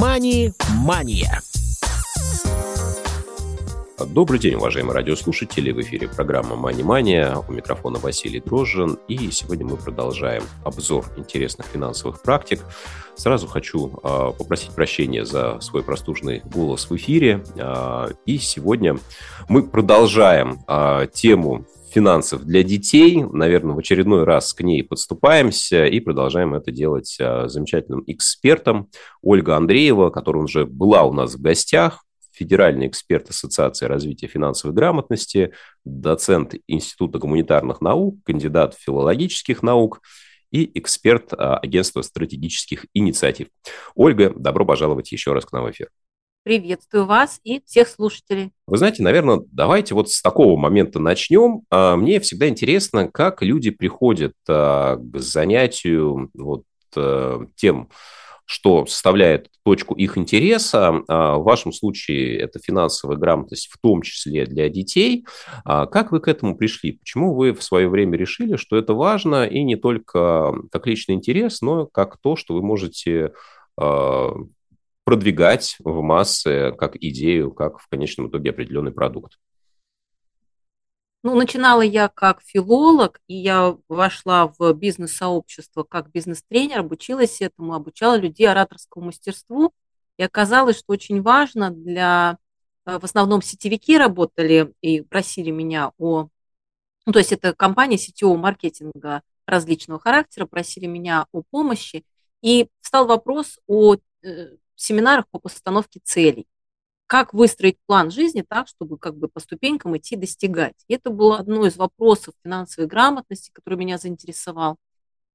«Мани-мания». Добрый день, уважаемые радиослушатели. В эфире программа «Мани-мания». У микрофона Василий Дрожжин. И сегодня мы продолжаем обзор интересных финансовых практик. Сразу хочу э, попросить прощения за свой простужный голос в эфире. Э, и сегодня мы продолжаем э, тему финансов для детей. Наверное, в очередной раз к ней подступаемся и продолжаем это делать замечательным экспертом Ольга Андреева, которая уже была у нас в гостях федеральный эксперт Ассоциации развития финансовой грамотности, доцент Института гуманитарных наук, кандидат филологических наук и эксперт а, Агентства стратегических инициатив. Ольга, добро пожаловать еще раз к нам в эфир. Приветствую вас и всех слушателей. Вы знаете, наверное, давайте вот с такого момента начнем. А, мне всегда интересно, как люди приходят а, к занятию вот тем, что составляет точку их интереса. А, в вашем случае это финансовая грамотность, в том числе для детей. Как вы к этому пришли? Почему вы в свое время решили, что это важно и не только как личный интерес, но как то, что вы можете продвигать в массы как идею, как в конечном итоге определенный продукт? Ну, начинала я как филолог, и я вошла в бизнес-сообщество как бизнес-тренер, обучилась этому, обучала людей ораторскому мастерству. И оказалось, что очень важно для... Э, в основном сетевики работали и просили меня о... Ну, то есть это компания сетевого маркетинга различного характера, просили меня о помощи. И стал вопрос о э, семинарах по постановке целей как выстроить план жизни так, чтобы как бы по ступенькам идти достигать. И это было одно из вопросов финансовой грамотности, который меня заинтересовал.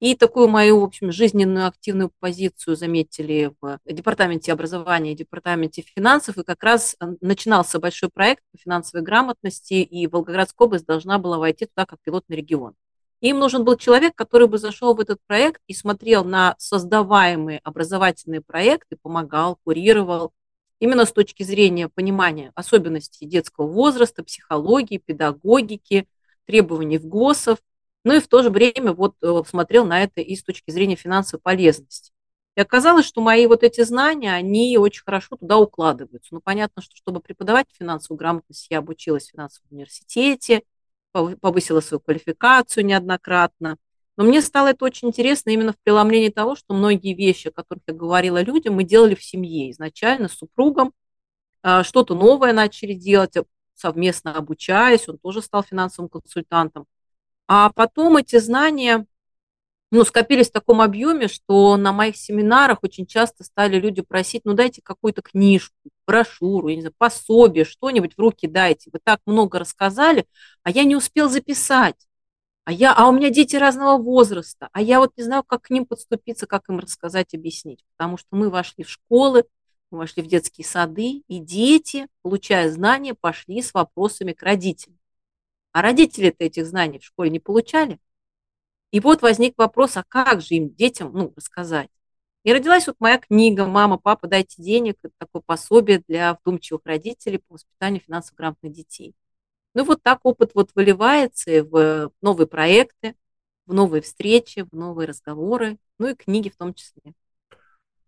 И такую мою, в общем, жизненную активную позицию заметили в департаменте образования и департаменте финансов. И как раз э, начинался большой проект по финансовой грамотности, и Волгоградская область должна была войти туда как пилотный регион. Им нужен был человек, который бы зашел в этот проект и смотрел на создаваемые образовательные проекты, помогал, курировал, именно с точки зрения понимания особенностей детского возраста, психологии, педагогики, требований в ГОСов, ну и в то же время вот э, смотрел на это и с точки зрения финансовой полезности. И оказалось, что мои вот эти знания, они очень хорошо туда укладываются. Ну, понятно, что чтобы преподавать финансовую грамотность, я обучилась в финансовом университете, повысила свою квалификацию неоднократно. Но мне стало это очень интересно именно в преломлении того, что многие вещи, о которых я говорила людям, мы делали в семье изначально с супругом, а, что-то новое начали делать, совместно обучаясь, он тоже стал финансовым консультантом. А потом эти знания ну, скопились в таком объеме, что на моих семинарах очень часто стали люди просить, ну дайте какую-то книжку, брошюру, я не знаю, пособие, что-нибудь в руки дайте. Вы так много рассказали, а я не успел записать а я, а у меня дети разного возраста, а я вот не знаю, как к ним подступиться, как им рассказать, объяснить, потому что мы вошли в школы, мы вошли в детские сады, и дети, получая знания, пошли с вопросами к родителям. А родители-то этих знаний в школе не получали. И вот возник вопрос, а как же им, детям, ну, рассказать? И родилась вот моя книга «Мама, папа, дайте денег». Это такое пособие для вдумчивых родителей по воспитанию финансово грамотных детей. Ну вот так опыт вот выливается в новые проекты, в новые встречи, в новые разговоры, ну и книги в том числе.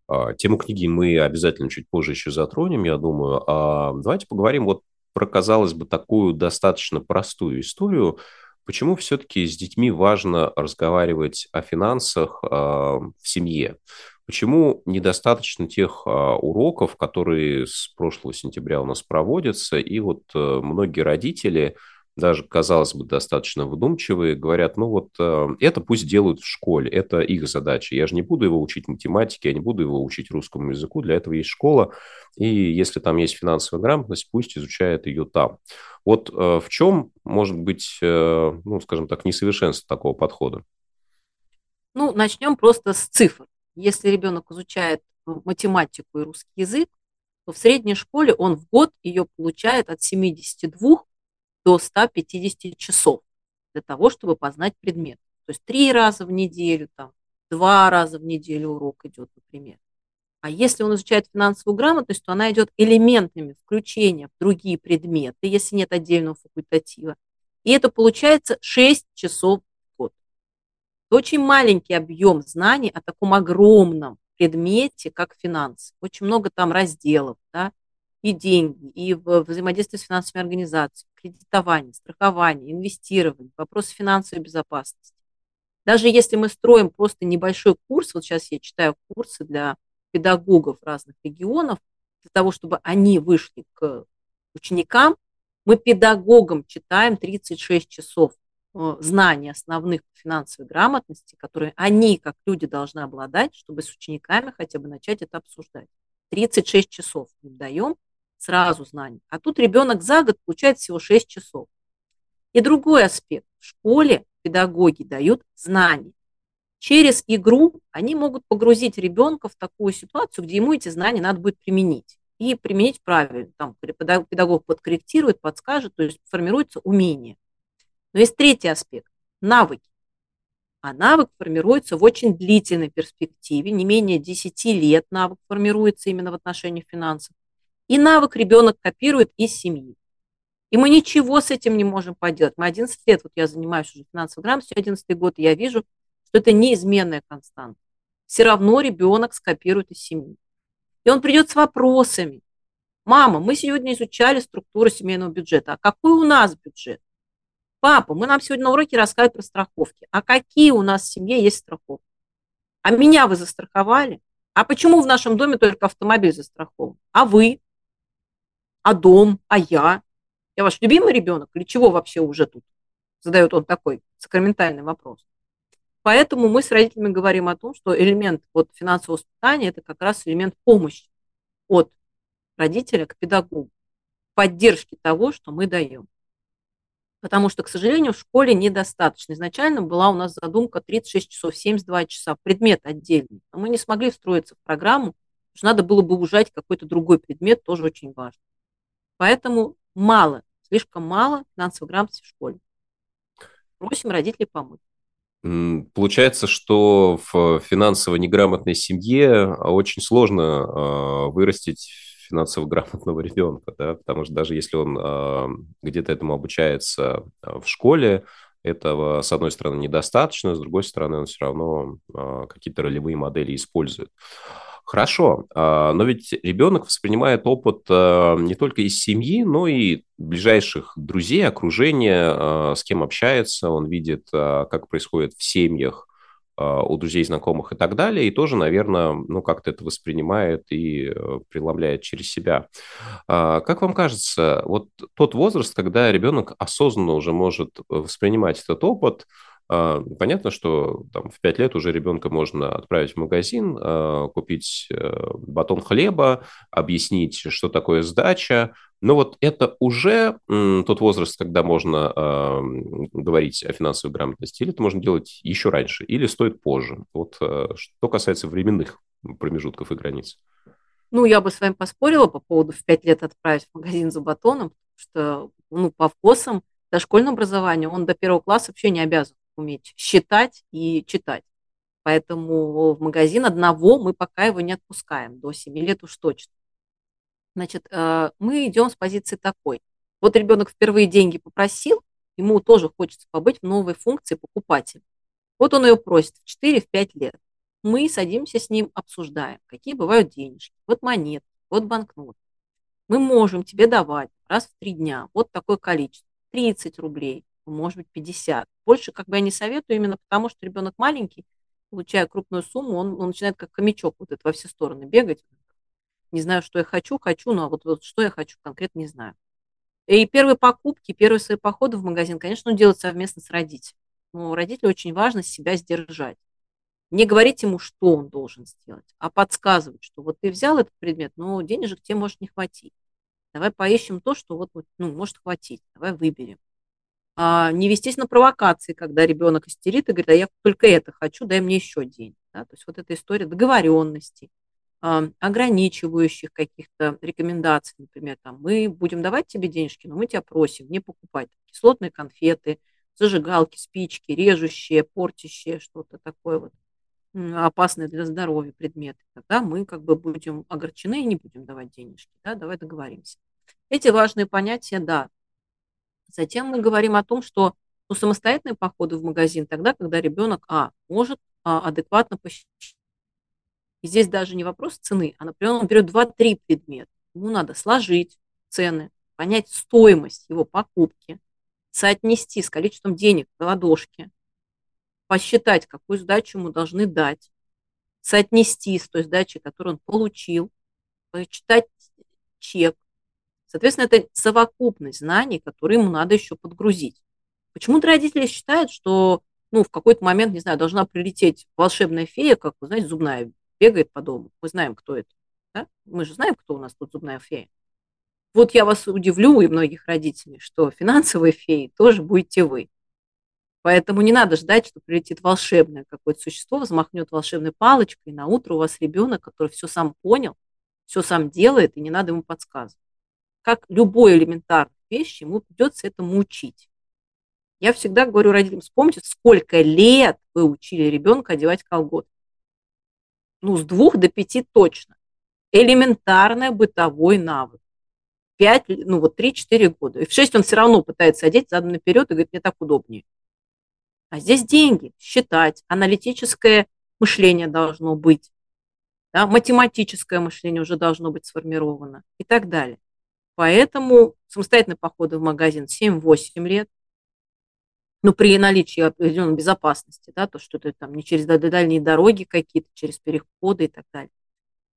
А, тему книги мы обязательно чуть позже еще затронем, я думаю. А давайте поговорим вот про, казалось бы, такую достаточно простую историю. Почему все-таки с детьми важно разговаривать о финансах э, в семье? Почему недостаточно тех а, уроков, которые с прошлого сентября у нас проводятся, и вот а, многие родители, даже, казалось бы, достаточно вдумчивые, говорят, ну вот а, это пусть делают в школе, это их задача. Я же не буду его учить математике, я не буду его учить русскому языку, для этого есть школа, и если там есть финансовая грамотность, пусть изучает ее там. Вот в чем может быть, ну, скажем так, несовершенство такого подхода? Ну, начнем просто с цифр. Если ребенок изучает э, математику и русский язык, то в средней школе он в год ее получает от 72 до 150 часов для того, чтобы познать предмет. То есть три раза в неделю, там, два раза в неделю урок идет, например. А если он изучает финансовую грамотность, то она идет элементами включения в другие предметы, если нет отдельного факультатива. И это получается 6 часов очень маленький объем знаний о таком огромном предмете, как финансы. Очень много там разделов, да, и деньги, и взаимодействие с финансовыми организациями, кредитование, страхование, инвестирование, вопросы финансовой безопасности. Даже если мы строим просто небольшой курс, вот сейчас я читаю курсы для педагогов разных регионов, для того, чтобы они вышли к ученикам, мы педагогам читаем 36 часов э, знаний основных финансовой грамотности, которые они, как люди, должны обладать, чтобы с учениками хотя бы начать это обсуждать. 36 часов им даем сразу знаний. А тут ребенок за год получает всего 6 часов. И другой аспект. В школе педагоги дают знания. Через игру они могут погрузить ребенка в такую ситуацию, где ему эти знания надо будет применить. И применить правильно. Там педагог подкорректирует, подскажет, то есть формируется умение. Но есть третий аспект – навыки. А навык формируется в очень длительной перспективе, не менее 10 лет навык формируется именно в отношении финансов. И навык ребенок копирует из семьи. И мы ничего с этим не можем поделать. Мы 11 лет, вот я занимаюсь уже финансовой грамотностью, 11 год, и я вижу, что это неизменная константа. Все равно ребенок скопирует из семьи. И он придет с вопросами. Мама, мы сегодня изучали структуру семейного бюджета. А какой у нас бюджет? Папа, мы нам сегодня на уроке рассказывают про страховки. А какие у нас в семье есть страховки? А меня вы застраховали? А почему в нашем доме только автомобиль застрахован? А вы? А дом? А я? Я ваш любимый ребенок? Или чего вообще уже тут? Задает он такой сакраментальный вопрос. Поэтому мы с родителями говорим о том, что элемент вот, финансового воспитания – это как раз элемент помощи от родителя к педагогу, поддержки того, что мы даем. Потому что, к сожалению, в школе недостаточно. Изначально была у нас задумка 36 часов, 72 часа, предмет отдельный. Но мы не смогли встроиться в программу, потому что надо было бы ужать какой-то другой предмет, тоже очень важно. Поэтому мало, слишком мало финансовой грамотности в школе. Просим родителей помочь. Получается, что в финансово неграмотной семье а, очень сложно а, вырастить финансово грамотного ребенка, да, потому что даже если он а, где-то этому обучается в школе, этого, с одной стороны, недостаточно, с другой стороны, он все равно какие-то ролевые модели использует. Хорошо, а, но ведь ребенок воспринимает опыт а, не только из семьи, но и ближайших друзей, окружения, а, с кем общается, он видит, как происходит в семьях у друзей, знакомых и так далее, и тоже, наверное, ну, как-то это воспринимает и э, преломляет через себя. Как вам кажется, вот тот возраст, когда ребенок осознанно уже может воспринимать этот опыт, понятно, что там, в 5 лет уже ребенка можно отправить в магазин, а, купить э, батон хлеба, объяснить, что такое сдача. Но вот это уже тот возраст, когда можно а, говорить о финансовой грамотности, или это можно делать еще раньше, или стоит позже. Вот э, что касается временных промежутков и границ. Ну, я бы с вами поспорила по поводу в 5 лет отправить в магазин за батоном, потому что ну, по вкусам дошкольное образование он до первого класса вообще не обязан уметь считать и читать. Поэтому в магазин одного мы пока его не отпускаем, до 7 лет уж точно. Значит, э, мы идем с позиции такой. Вот ребенок впервые деньги попросил, ему тоже хочется побыть в новой функции покупателя. Вот он ее просит в 4-5 лет. Мы садимся с ним, обсуждаем, какие бывают денежки. Вот монет, вот банкнот. Мы можем тебе давать раз в три дня вот такое количество. 30 рублей, может быть, 50. Больше как бы я не советую, именно потому что ребенок маленький, получая крупную сумму, он, он начинает как хомячок вот это во все стороны бегать. Не знаю, что я хочу, хочу, но вот, вот что я хочу конкретно не знаю. И первые покупки, первые свои походы в магазин, конечно, он делает совместно с родителем. Но родителю очень важно себя сдержать. Не говорить ему, что он должен сделать, а подсказывать, что вот ты взял этот предмет, но денежек тебе может не хватить. Давай поищем то, что вот, ну, может хватить. Давай выберем. А, не вестись на провокации, когда ребенок истерит и говорит, а я только это хочу, дай мне еще день. Да? То есть вот эта история договоренностей, а, ограничивающих каких-то рекомендаций, например, там, мы будем давать тебе денежки, но мы тебя просим не покупать кислотные конфеты, зажигалки, спички, режущие, портящие, что-то такое вот опасное для здоровья предметы. Тогда мы как бы будем огорчены и не будем давать денежки. Да? Давай договоримся. Эти важные понятия, да, Затем мы говорим о том, что ну, самостоятельные походы в магазин тогда, когда ребенок, а, может а, адекватно посчитать здесь даже не вопрос цены, а, например, он берет 2-3 предмета. Ему надо сложить цены, понять стоимость его покупки, соотнести с количеством денег в ладошке, посчитать, какую сдачу ему должны дать, соотнести с той сдачей, которую он получил, почитать чек. Соответственно, это совокупность знаний, которые ему надо еще подгрузить. Почему-то родители считают, что ну, в какой-то момент, не знаю, должна прилететь волшебная фея, как, вы знаете, зубная, бегает по дому. Мы знаем, кто это. Да? Мы же знаем, кто у нас тут зубная фея. Вот я вас удивлю, и многих родителей, что финансовой феей тоже будете вы. Поэтому не надо ждать, что прилетит волшебное какое-то существо, взмахнет волшебной палочкой, и на утро у вас ребенок, который все сам понял, все сам делает, и не надо ему подсказывать. Как любой элементарной вещи, ему придется этому учить. Я всегда говорю родителям, вспомните, сколько лет вы учили ребенка одевать колготки. Ну, с двух до пяти точно. Элементарный бытовой навык. Пять, ну вот три-четыре года. И в шесть он все равно пытается одеть задом наперед и говорит, мне так удобнее. А здесь деньги, считать, аналитическое мышление должно быть, да, математическое мышление уже должно быть сформировано и так далее. Поэтому самостоятельные походы в магазин 7-8 лет, ну, при наличии определенной безопасности, да, то, что это там не через дальние дороги какие-то, через переходы и так далее.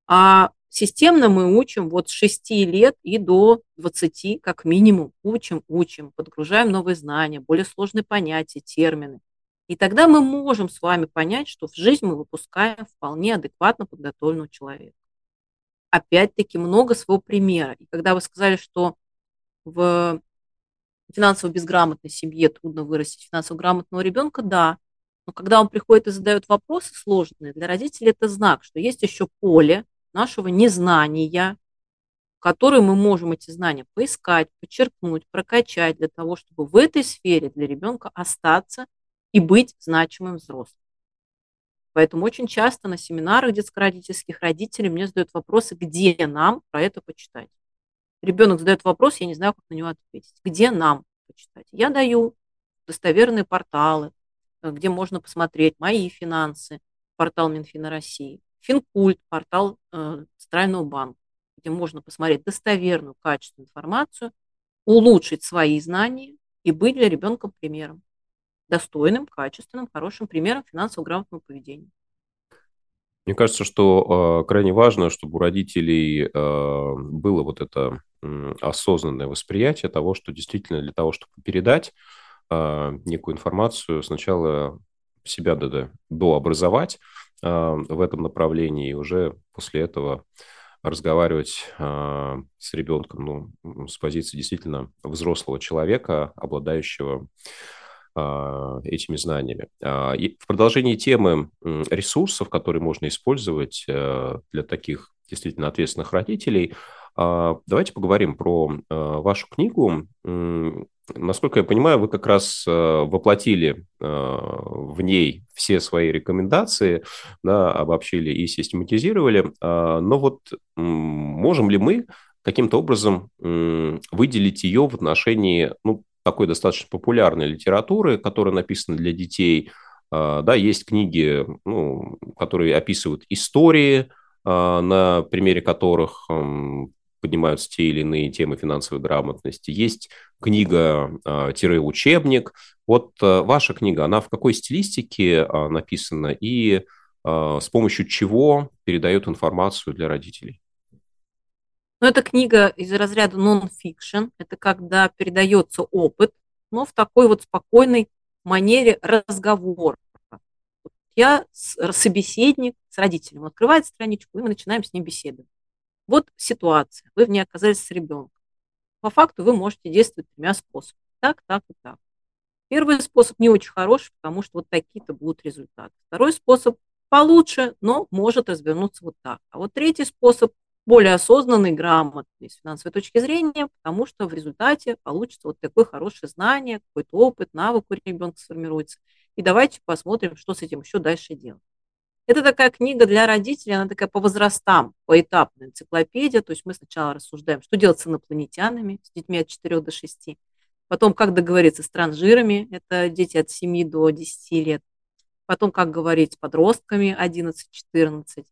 А системно мы учим вот с 6 лет и до 20 как минимум. Учим, учим, подгружаем новые знания, более сложные понятия, термины. И тогда мы можем с вами понять, что в жизнь мы выпускаем вполне адекватно подготовленного человека. Опять-таки много своего примера. И когда вы сказали, что в финансово безграмотной семье трудно вырастить финансово грамотного ребенка, да. Но когда он приходит и задает вопросы сложные, для родителей это знак, что есть еще поле нашего незнания, в которое мы можем эти знания поискать, подчеркнуть, прокачать для того, чтобы в этой сфере для ребенка остаться и быть значимым взрослым. Поэтому очень часто на семинарах детско-родительских родителей мне задают вопросы, где нам про это почитать. Ребенок задает вопрос, я не знаю, как на него ответить. Где нам почитать? Я даю достоверные порталы, э, где можно посмотреть мои финансы, портал Минфина России, Финкульт, портал э, Центрального банка, где можно посмотреть достоверную, качественную информацию, улучшить свои знания и быть для ребенка примером достойным, качественным, хорошим примером финансово грамотного поведения. Мне кажется, что э, крайне важно, чтобы у родителей э, было вот это э, осознанное восприятие того, что действительно для того, чтобы передать э, некую информацию, сначала себя надо дообразовать э, в этом направлении, и уже после этого разговаривать э, с ребенком ну, с позиции действительно взрослого человека, обладающего этими знаниями. А, и в продолжении темы ресурсов, которые можно использовать э, для таких действительно ответственных родителей, а, давайте поговорим про вашу книгу. Насколько я понимаю, вы как раз э, воплотили в ней все свои рекомендации, да, обобщили и систематизировали. Но вот можем ли мы каким-то образом выделить ее в отношении ну, такой достаточно популярной литературы, которая написана для детей. А, да, есть книги, ну, которые описывают истории, а, на примере которых поднимаются те или иные темы финансовой грамотности. Есть книга-учебник. Вот ваша книга, она в какой стилистике а, написана и с помощью чего передает информацию для родителей? Но это книга из разряда non-fiction. Это когда передается опыт, но в такой вот спокойной манере разговора. Я собеседник с родителем. Он открывает страничку, и мы начинаем с ним беседовать. Вот ситуация. Вы в ней оказались с ребенком. По факту вы можете действовать тремя способами. Так, так и так. Первый способ не очень хороший, потому что вот такие-то будут результаты. Второй способ получше, но может развернуться вот так. А вот третий способ более осознанный, грамотный с финансовой точки зрения, потому что в результате получится вот такое хорошее знание, какой-то опыт, навык у ребенка сформируется. И давайте посмотрим, что с этим еще дальше делать. Это такая книга для родителей, она такая по возрастам, поэтапная энциклопедия. То есть мы сначала рассуждаем, что делать с инопланетянами, с детьми от 4 до 6. Потом, как договориться с транжирами, это дети от 7 до 10 лет. Потом, как говорить с подростками 11-14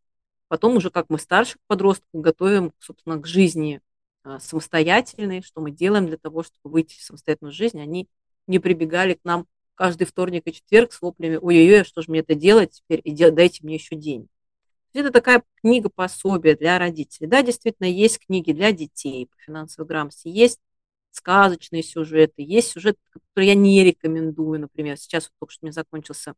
Потом уже, как мы старших подростков готовим, собственно, к жизни а, самостоятельной, что мы делаем для того, чтобы выйти в самостоятельную жизнь. Они не прибегали к нам каждый вторник и четверг с воплями «Ой-ой-ой, что же мне это делать теперь? И дайте мне еще денег». Это такая книга пособия для родителей. Да, действительно, есть книги для детей по финансовой грамотности, есть сказочные сюжеты, есть сюжеты, которые я не рекомендую, например. Сейчас вот только что у меня закончился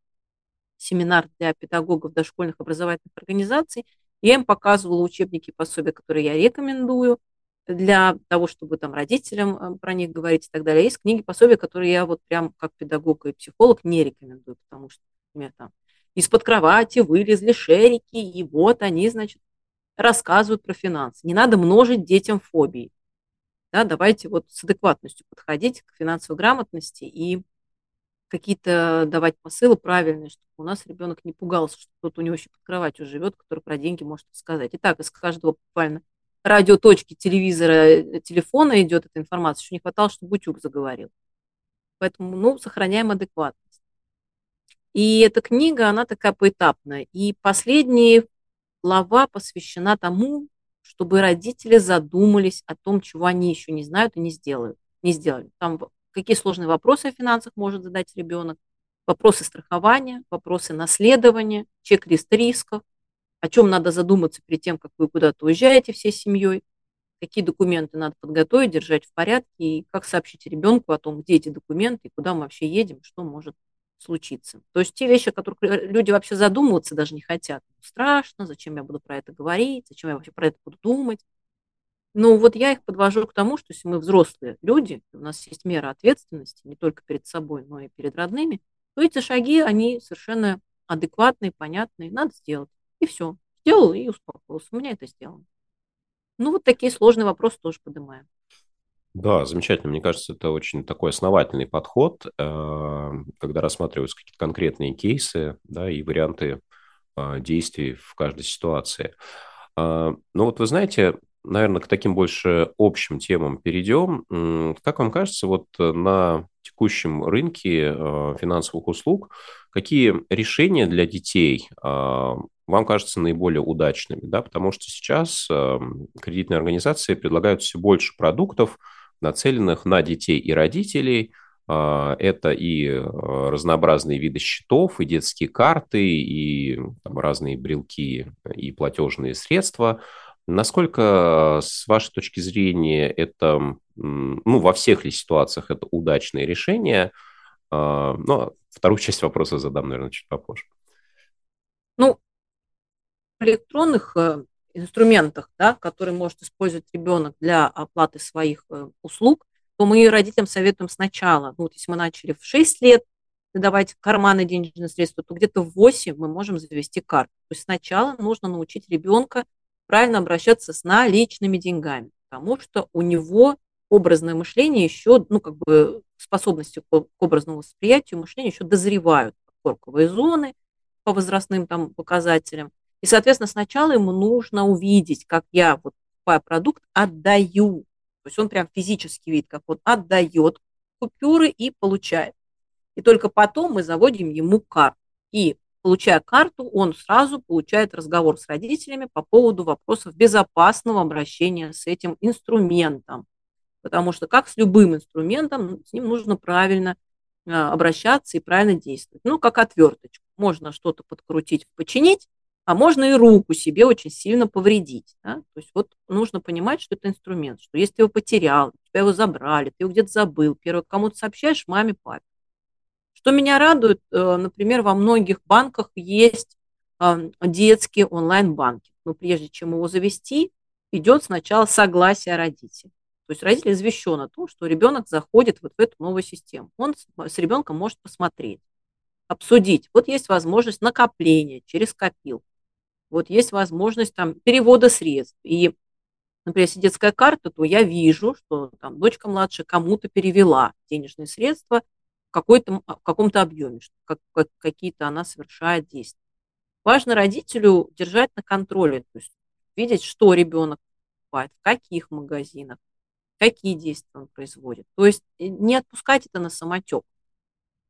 семинар для педагогов дошкольных образовательных организаций. Я им показывала учебники пособия, которые я рекомендую для того, чтобы там родителям э, про них говорить и так далее. Есть книги пособия, которые я вот прям как педагог и психолог не рекомендую, потому что, например, там из-под кровати вылезли шерики, и вот они, значит, рассказывают про финансы. Не надо множить детям фобии. Да, давайте вот с адекватностью подходить к финансовой грамотности и какие-то давать посылы правильные, чтобы у нас ребенок не пугался, что кто-то у него еще под кроватью живет, который про деньги может сказать. Итак, из каждого буквально радиоточки, телевизора, э, телефона идет эта информация, еще не хватало, чтобы Бутюк заговорил. Поэтому, ну, сохраняем адекватность. И эта книга, она такая поэтапная. И последняя глава посвящена тому, чтобы родители задумались о том, чего они еще не знают и не сделают, не сделали. Там какие сложные вопросы о финансах может задать ребенок, вопросы страхования, вопросы наследования, чек-лист рисков, о чем надо задуматься перед тем, как вы куда-то уезжаете всей семьей, какие документы надо подготовить, держать в порядке, и как сообщить ребенку о том, где эти документы, и куда мы вообще едем, что может случиться. То есть те вещи, о которых люди вообще задумываться даже не хотят. Страшно, зачем я буду про это говорить, зачем я вообще про это буду думать. Но вот я их подвожу к тому, что если мы взрослые люди, у нас есть мера ответственности не только перед собой, но и перед родными, то эти шаги, они совершенно адекватные, понятные, надо сделать. И все. Сделал и успокоился. У меня это сделано. Ну, вот такие сложные вопросы тоже поднимаем. Да, замечательно. Мне кажется, это очень такой основательный подход, э, когда рассматриваются какие-то конкретные кейсы да, и варианты э, действий в каждой ситуации. А, ну вот вы знаете, наверное, к таким больше общим темам перейдем. Как вам кажется, вот на текущем рынке э, финансовых услуг какие решения для детей а, вам кажутся наиболее удачными, да, потому что сейчас э, кредитные организации предлагают все больше продуктов, нацеленных на детей и родителей. Э, это и э, разнообразные виды счетов, и детские карты, и там, разные брелки, и платежные средства. Насколько, с вашей точки зрения, это, ну, во всех ли ситуациях это удачное решение? Э, ну, а вторую часть вопроса задам, наверное, чуть попозже. Ну, электронных э, инструментах, да, которые может использовать ребенок для оплаты своих э, услуг, то мы родителям советуем сначала, ну, вот если мы начали в 6 лет давать карманы денежные средства, то где-то в 8 мы можем завести карту. То есть сначала нужно научить ребенка правильно обращаться с наличными деньгами, потому что у него образное мышление еще, ну, как бы способности к образному восприятию мышления еще дозревают корковые зоны по возрастным там показателям. И, соответственно, сначала ему нужно увидеть, как я вот покупая продукт отдаю. То есть он прям физически видит, как он отдает купюры и получает. И только потом мы заводим ему карту. И получая карту, он сразу получает разговор с родителями по поводу вопросов безопасного обращения с этим инструментом. Потому что как с любым инструментом, с ним нужно правильно а, обращаться и правильно действовать. Ну, как отверточку. Можно что-то подкрутить, починить, а можно и руку себе очень сильно повредить. Да? То есть вот нужно понимать, что это инструмент, что если ты его потерял, тебя его забрали, ты его где-то забыл, первое, кому то сообщаешь, маме, папе. Что меня радует, э, например, во многих банках есть детский онлайн-банки. Но прежде чем его завести, идет сначала согласие родителей. То есть родитель извещен о том, что ребенок заходит вот в эту новую систему. Он с ребенком может посмотреть, обсудить. Вот есть возможность накопления через копилку вот есть возможность там перевода средств. И, например, если детская карта, то я вижу, что там дочка младшая кому-то перевела денежные средства какой-то, в каком-то объеме, что как, как, какие-то она совершает действия. Важно родителю держать на контроле, то есть видеть, что ребенок покупает, в каких магазинах, какие действия он производит. То есть э, не отпускать это на самотек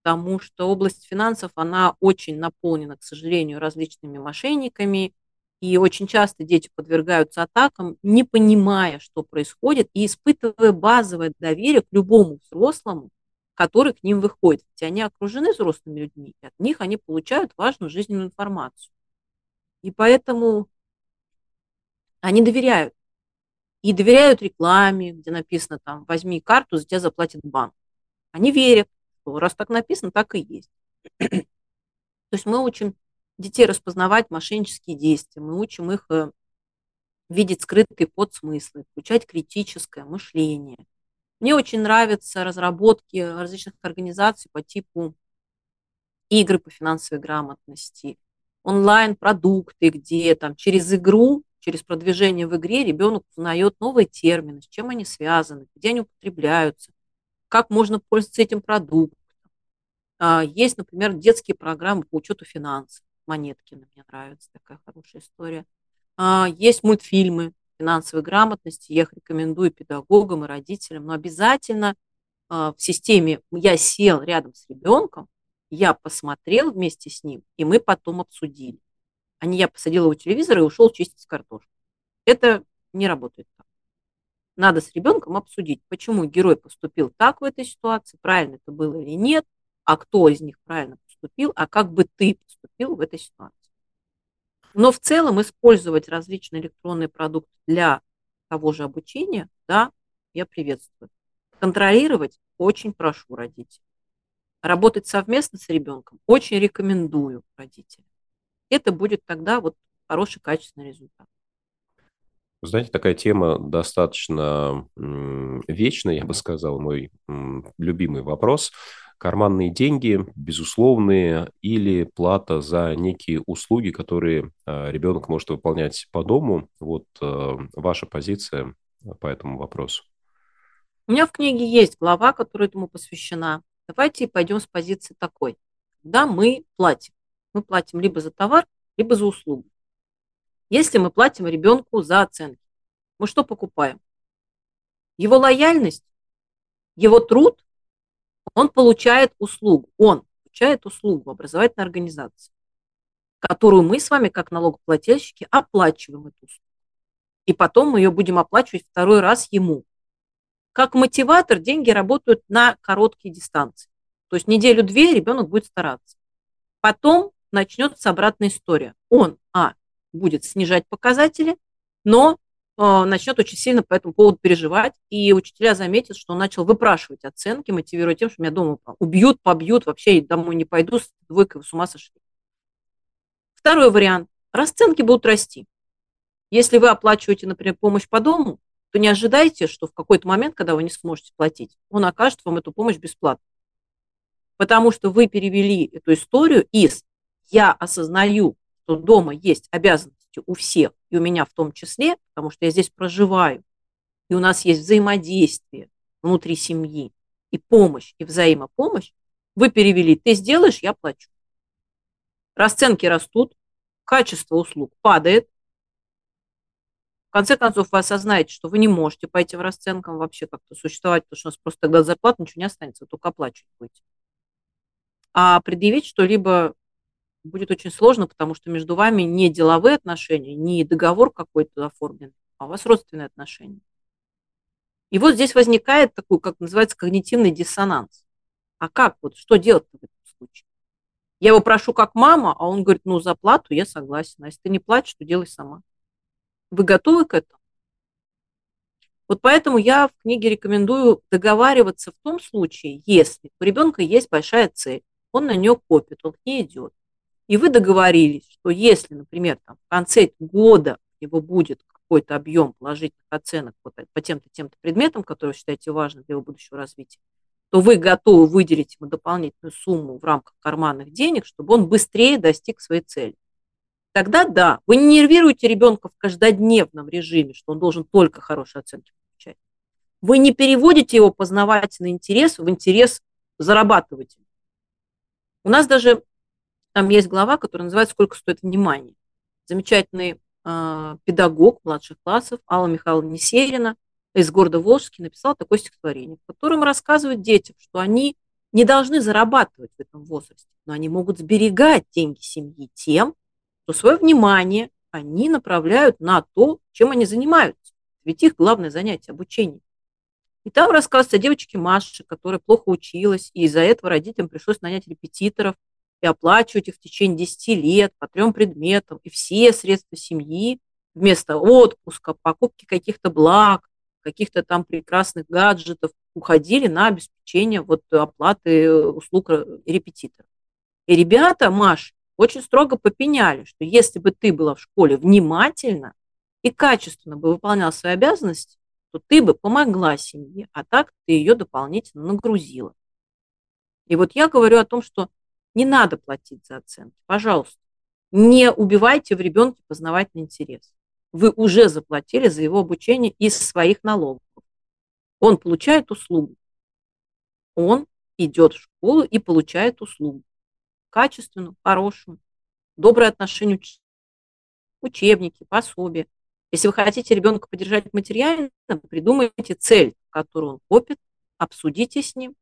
потому что область финансов, она очень наполнена, к сожалению, различными мошенниками, И очень часто дети подвергаются атакам, не понимая, что происходит, и испытывая базовое доверие к любому взрослому, который к ним выходит. Ведь они окружены взрослыми людьми, и от них они получают важную жизненную информацию. И поэтому они доверяют. И доверяют рекламе, где написано там «возьми карту, за тебя заплатит банк». Они верят, что раз так написано, так и есть. То есть мы учим детей распознавать мошеннические действия, мы учим их э, видеть скрытые подсмыслы, включать критическое мышление. Мне очень нравятся разработки различных организаций по типу игры по финансовой грамотности, онлайн-продукты, где там через игру, через продвижение в игре ребенок узнает новые термины, с чем они связаны, где они употребляются, как можно пользоваться этим продуктом. А, есть, например, детские программы по учету финансов. Монеткина, мне нравится такая хорошая история. А, есть мультфильмы финансовой грамотности, я их рекомендую педагогам и родителям, но обязательно а, в системе я сел рядом с ребенком, я посмотрел вместе с ним, и мы потом обсудили. А не я посадила его телевизор и ушел чистить картошку. Это не работает так. Надо с ребенком обсудить, почему герой поступил так в этой ситуации, правильно это было или нет, а кто из них правильно поступил, а как бы ты поступил в этой ситуации. Но в целом использовать различные электронные продукты для того же обучения, да, я приветствую. Контролировать очень прошу родителей. Работать совместно с ребенком очень рекомендую родителям. Это будет тогда вот хороший качественный результат. Знаете, такая тема достаточно вечная, я бы сказал, мой любимый вопрос – карманные деньги, безусловные, или плата за некие услуги, которые э, ребенок может выполнять по дому. Вот э, ваша позиция по этому вопросу. У меня в книге есть глава, которая этому посвящена. Давайте пойдем с позиции такой. Да, мы платим. Мы платим либо за товар, либо за услугу. Если мы платим ребенку за оценки, мы что покупаем? Его лояльность, его труд он получает услугу, он получает услугу образовательной организации, которую мы с вами, как налогоплательщики, оплачиваем эту услугу. И потом мы ее будем оплачивать второй раз ему. Как мотиватор деньги работают на короткие дистанции. То есть неделю-две ребенок будет стараться. Потом начнется обратная история. Он, а, будет снижать показатели, но начнет очень сильно по этому поводу переживать, и учителя заметят, что он начал выпрашивать оценки, мотивируя тем, что меня дома убьют, побьют, вообще домой не пойду, с двойкой с ума сошли. Второй вариант. Расценки будут расти. Если вы оплачиваете, например, помощь по дому, то не ожидайте, что в какой-то момент, когда вы не сможете платить, он окажет вам эту помощь бесплатно. Потому что вы перевели эту историю из «я осознаю, что дома есть обязанность полностью у всех, и у меня в том числе, потому что я здесь проживаю, и у нас есть взаимодействие внутри семьи, и помощь, и взаимопомощь, вы перевели, ты сделаешь, я плачу. Расценки растут, качество услуг падает. В конце концов, вы осознаете, что вы не можете пойти в расценкам вообще как-то существовать, потому что у нас просто тогда зарплата ничего не останется, только оплачивать будете. А предъявить что-либо будет очень сложно, потому что между вами не деловые отношения, не договор какой-то оформлен, а у вас родственные отношения. И вот здесь возникает такой, как называется, когнитивный диссонанс. А как вот, что делать в этом случае? Я его прошу как мама, а он говорит, ну, за плату я согласен. А если ты не платишь, то делай сама. Вы готовы к этому? Вот поэтому я в книге рекомендую договариваться в том случае, если у ребенка есть большая цель, он на нее копит, он к ней идет и вы договорились, что если, например, там, в конце года его будет какой-то объем положительных оценок вот по тем-то, тем-то предметам, которые вы считаете важным для его будущего развития, то вы готовы выделить ему дополнительную сумму в рамках карманных денег, чтобы он быстрее достиг своей цели. Тогда да, вы не нервируете ребенка в каждодневном режиме, что он должен только хорошие оценки получать. Вы не переводите его познавательный интерес в интерес зарабатывателя. У нас даже там есть глава, которая называется «Сколько стоит внимание». Замечательный э, педагог младших классов Алла Михайловна Несерина из города Волжский написал такое стихотворение, в котором рассказывает детям, что они не должны зарабатывать в этом возрасте, но они могут сберегать деньги семьи тем, что свое внимание они направляют на то, чем они занимаются. Ведь их главное занятие – обучение. И там рассказывается о девочке Маше, которая плохо училась, и из-за этого родителям пришлось нанять репетиторов и оплачивать их в течение 10 лет по трем предметам, и все средства семьи вместо отпуска, покупки каких-то благ, каких-то там прекрасных гаджетов уходили на обеспечение вот оплаты услуг репетиторов. И ребята, Маш, очень строго попеняли, что если бы ты была в школе внимательно и качественно бы выполняла свои обязанности, то ты бы помогла семье, а так ты ее дополнительно нагрузила. И вот я говорю о том, что не надо платить за оценки. Пожалуйста, не убивайте в ребенке познавательный интерес. Вы уже заплатили за его обучение из своих налогов. Он получает услугу. Он идет в школу и получает услугу. Качественную, хорошую, доброе отношение учебники, пособия. Если вы хотите ребенка поддержать материально, придумайте цель, которую он копит, обсудите с ним,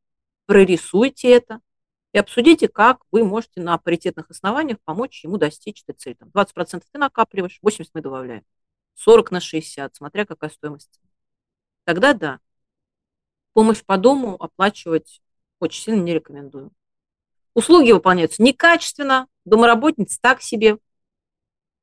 прорисуйте это и обсудите, как вы можете на паритетных основаниях помочь ему достичь этой цели. Там 20% ты накапливаешь, 80% мы добавляем, 40 на 60, смотря какая стоимость. Тогда да. Помощь по дому оплачивать очень сильно не рекомендую. Услуги выполняются некачественно, домоработница так себе.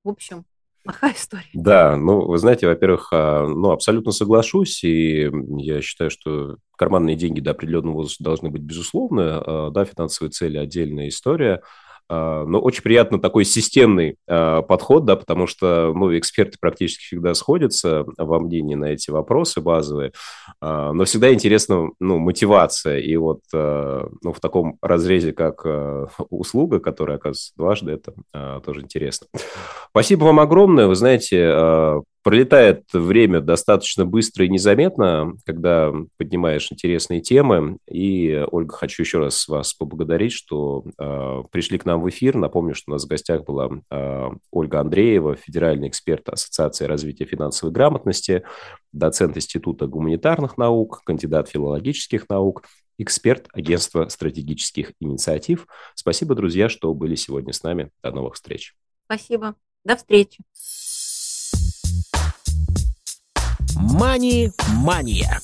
В общем, плохая история. Да, ну, вы знаете, во-первых, а, ну, абсолютно соглашусь, и я считаю, что карманные деньги до определенного возраста должны быть безусловно, а, да, финансовые цели – отдельная история – но очень приятно такой системный а, подход, да, потому что ну, эксперты практически всегда сходятся во мнении на эти вопросы базовые, а, но всегда интересна ну, мотивация. И вот ну, в таком разрезе, как услуга, которая, оказывается, дважды, это тоже интересно. Спасибо вам огромное. Вы знаете, Пролетает время достаточно быстро и незаметно, когда поднимаешь интересные темы. И, Ольга, хочу еще раз вас поблагодарить, что э, пришли к нам в эфир. Напомню, что у нас в гостях была э, Ольга Андреева, федеральный эксперт Ассоциации развития финансовой грамотности, доцент Института гуманитарных наук, кандидат филологических наук, эксперт Агентства стратегических инициатив. Спасибо, друзья, что были сегодня с нами. До новых встреч. Спасибо. До встречи. Мани-мания.